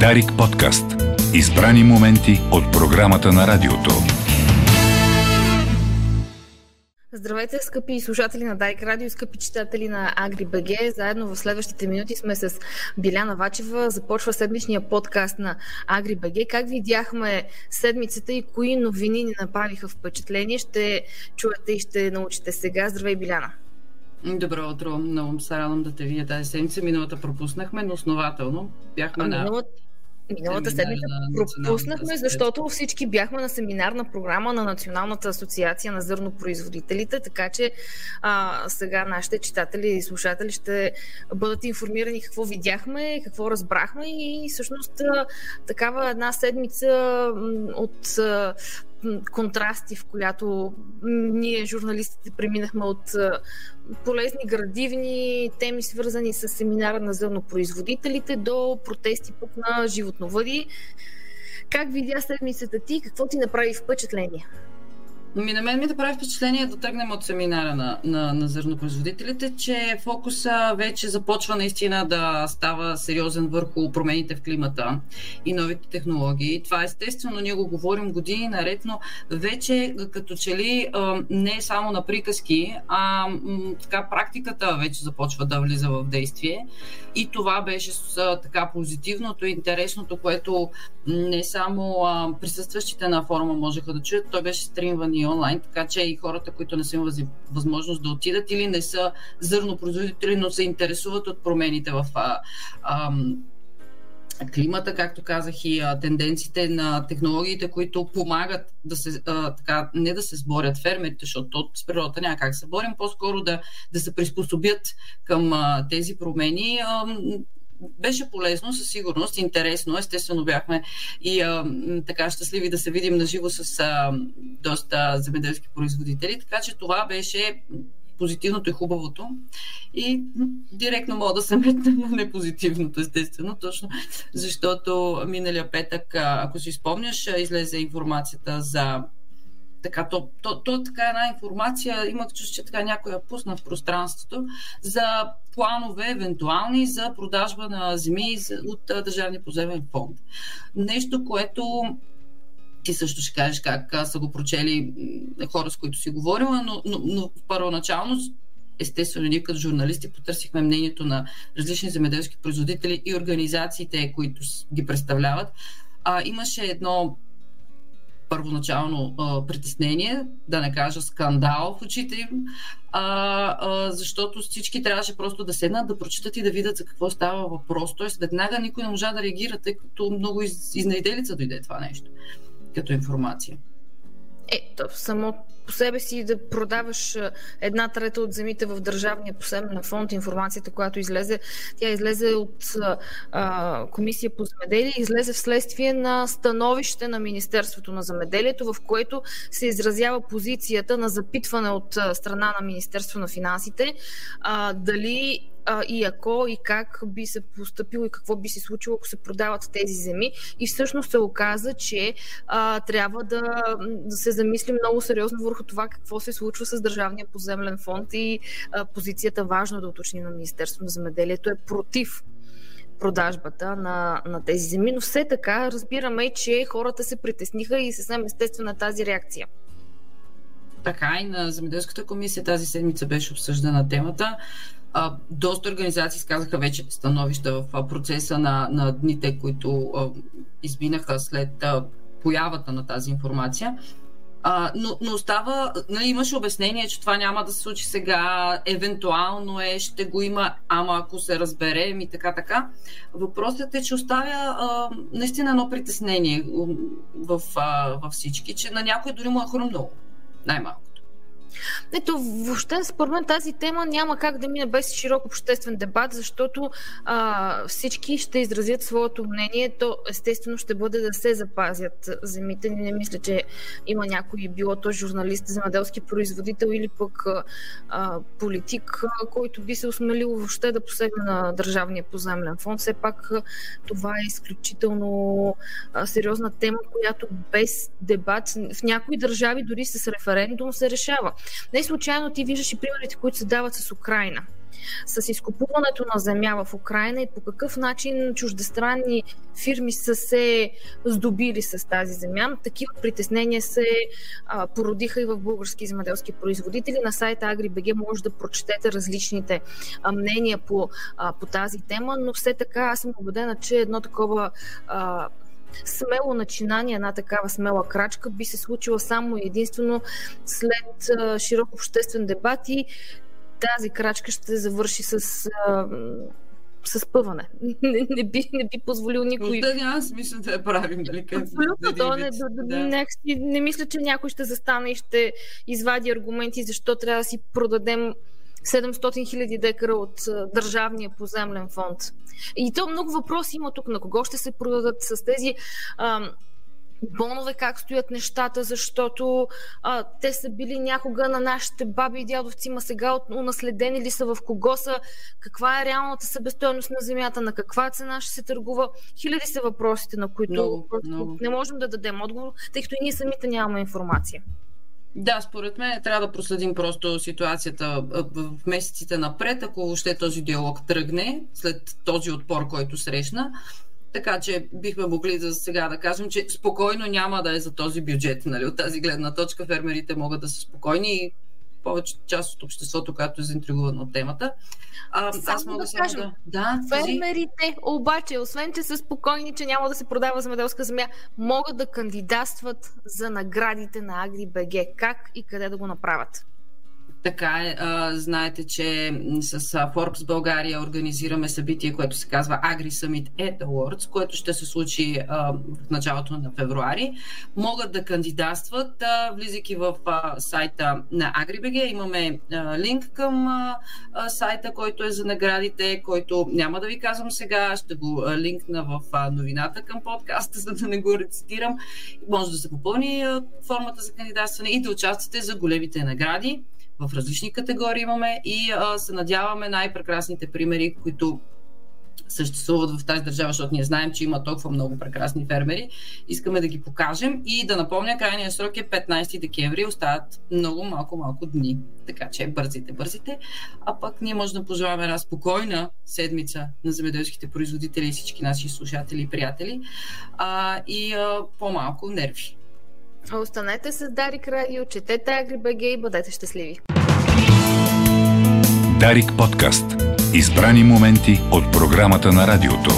Дарик подкаст. Избрани моменти от програмата на радиото. Здравейте, скъпи слушатели на Дайк Радио, скъпи читатели на Агри БГ. Заедно в следващите минути сме с Биляна Вачева. Започва седмичния подкаст на Агри БГ. Как видяхме седмицата и кои новини ни направиха впечатление, ще чуете и ще научите сега. Здравей, Биляна! Добро утро, много се радвам да те видя тази седмица. Миналата пропуснахме, но основателно бяхме на... Миналата, Миналата седмица пропуснахме, защото всички бяхме на семинарна програма на Националната асоциация на зърнопроизводителите, така че а, сега нашите читатели и слушатели ще бъдат информирани какво видяхме, какво разбрахме и всъщност такава една седмица от контрасти, в която ние, журналистите, преминахме от полезни градивни теми, свързани с семинара на зърнопроизводителите, до протести пък на животновъди. Как видя седмицата ти? Какво ти направи впечатление? Ми на мен ми да прави впечатление да тръгнем от семинара на, на, на зърнопроизводителите, че фокуса вече започва наистина да става сериозен върху промените в климата и новите технологии. Това естествено ние го говорим години наред, но вече като че ли не е само на приказки, а така практиката вече започва да влиза в действие. И това беше така позитивното и интересното, което не само присъстващите на форума можеха да чуят, той беше стримван онлайн, така че и хората, които не са имали възможност да отидат или не са зърнопроизводители, но се интересуват от промените в а, а, климата, както казах, и а, тенденциите на технологиите, които помагат да се, а, така, не да се сборят фермерите, защото с природата няма как се борим, по-скоро да, да се приспособят към а, тези промени. А, беше полезно, със сигурност, интересно. Естествено бяхме и а, така щастливи да се видим на живо с а, доста земеделски производители, така че това беше позитивното и хубавото. И директно мога да се метна на непозитивното, естествено, точно защото миналия петък, ако си спомняш, излезе информацията за така, то, то, то така една информация, имах чувство, че така някой я пусна в пространството, за планове евентуални за продажба на земи от Държавния поземен фонд. Нещо, което ти също ще кажеш как са го прочели хора, с които си говорила, но, но, но първоначално естествено, ние като журналисти потърсихме мнението на различни земеделски производители и организациите, които ги представляват. А, имаше едно първоначално а, притеснение, да не кажа скандал в очите им, а, а, защото всички трябваше просто да седнат, да прочитат и да видят за какво става въпрос. Тоест, веднага никой не можа да реагира, тъй като много из, изнайделица дойде това нещо като информация. Е, само по себе си да продаваш една трета от земите в Държавния посебен фонд, информацията, която излезе, тя излезе от а, Комисия по земеделие, излезе вследствие на становище на Министерството на земеделието, в което се изразява позицията на запитване от страна на Министерство на финансите, а, дали а, и ако и как би се поступило и какво би се случило, ако се продават тези земи. И всъщност се оказа, че а, трябва да, да се замислим много сериозно върху това какво се случва с Държавния поземлен фонд и а, позицията, важно да уточним на Министерство на земеделието, е против продажбата на, на тези земи, но все така разбираме, че хората се притесниха и съвсем естествена тази реакция. Така и на Земеделската комисия тази седмица беше обсъждана темата. А, доста организации изказаха вече становища в процеса на, на дните, които а, изминаха след а, появата на тази информация. А, но, но остава, нали, имаше обяснение, че това няма да се случи сега, евентуално е, ще го има, ама ако се разберем и така, така. Въпросът е, че оставя а, наистина едно притеснение в, а, във всички, че на някой дори му е хрумнало, най-малко. Ето, въобще, според мен тази тема няма как да мине без широк обществен дебат, защото а, всички ще изразят своето мнение. То, естествено, ще бъде да се запазят земите. Не мисля, че има някой, било то журналист, земеделски производител или пък а, политик, който би се осмелил въобще да посегне на Държавния поземлен фонд. Все пак това е изключително а, сериозна тема, която без дебат в някои държави дори с референдум се решава. Не случайно ти виждаш и примерите, които се дават с Украина. с изкупуването на земя в Украина и по какъв начин чуждестранни фирми са се здобили с тази земя. Такива притеснения се а, породиха и в български земеделски производители. На сайта AgriBG може да прочетете различните а, мнения по, а, по тази тема, но все така аз съм убедена, че едно такова а, смело начинание, една такава смела крачка би се случила само единствено след широк обществен дебат и тази крачка ще завърши с с пъване. Не, не, би, не би позволил никой. Да, няма смисъл да я правим, нали? Абсолютно, да, не, да, да. Не, не мисля, че някой ще застане и ще извади аргументи защо трябва да си продадем 700 хиляди декара от държавния поземлен фонд. И то много въпроси има тук. На кого ще се продадат с тези ам, бонове, как стоят нещата, защото а, те са били някога на нашите баби и дядовци, ма сега унаследени ли са в кого са, каква е реалната събестойност на земята, на каква цена ще се търгува. Хиляди са въпросите, на които много, много. не можем да дадем отговор, тъй като и ние самите нямаме информация. Да, според мен трябва да проследим просто ситуацията в месеците напред, ако въобще този диалог тръгне след този отпор, който срещна. Така че бихме могли за сега да кажем, че спокойно няма да е за този бюджет. Нали? От тази гледна точка фермерите могат да са спокойни и повече част от обществото, която е заинтригувано от темата. А, само аз мога да, само кажем, да... да фермерите обаче, освен че са спокойни, че няма да се продава земеделска земя, могат да кандидатстват за наградите на AgriBG. Как и къде да го направят? Така е. Знаете, че с Forbes България организираме събитие, което се казва Agri Summit at Awards, което ще се случи в началото на февруари. Могат да кандидатстват, влизайки в сайта на AgriBG. Имаме линк към сайта, който е за наградите, който няма да ви казвам сега, ще го линкна в новината към подкаста, за да не го рецитирам. Може да се попълни формата за кандидатстване и да участвате за големите награди в различни категории имаме и а, се надяваме най-прекрасните примери, които съществуват в тази държава, защото ние знаем, че има толкова много прекрасни фермери. Искаме да ги покажем и да напомня, крайния срок е 15 декември. Остават много малко-малко дни. Така че бързите, бързите. А пък ние може да пожелаваме една спокойна седмица на земеделските производители и всички наши слушатели и приятели. А, и а, по-малко нерви. Останете с Дарик Радио, четете AgriBG и бъдете щастливи. Дарик подкаст. Избрани моменти от програмата на радиото.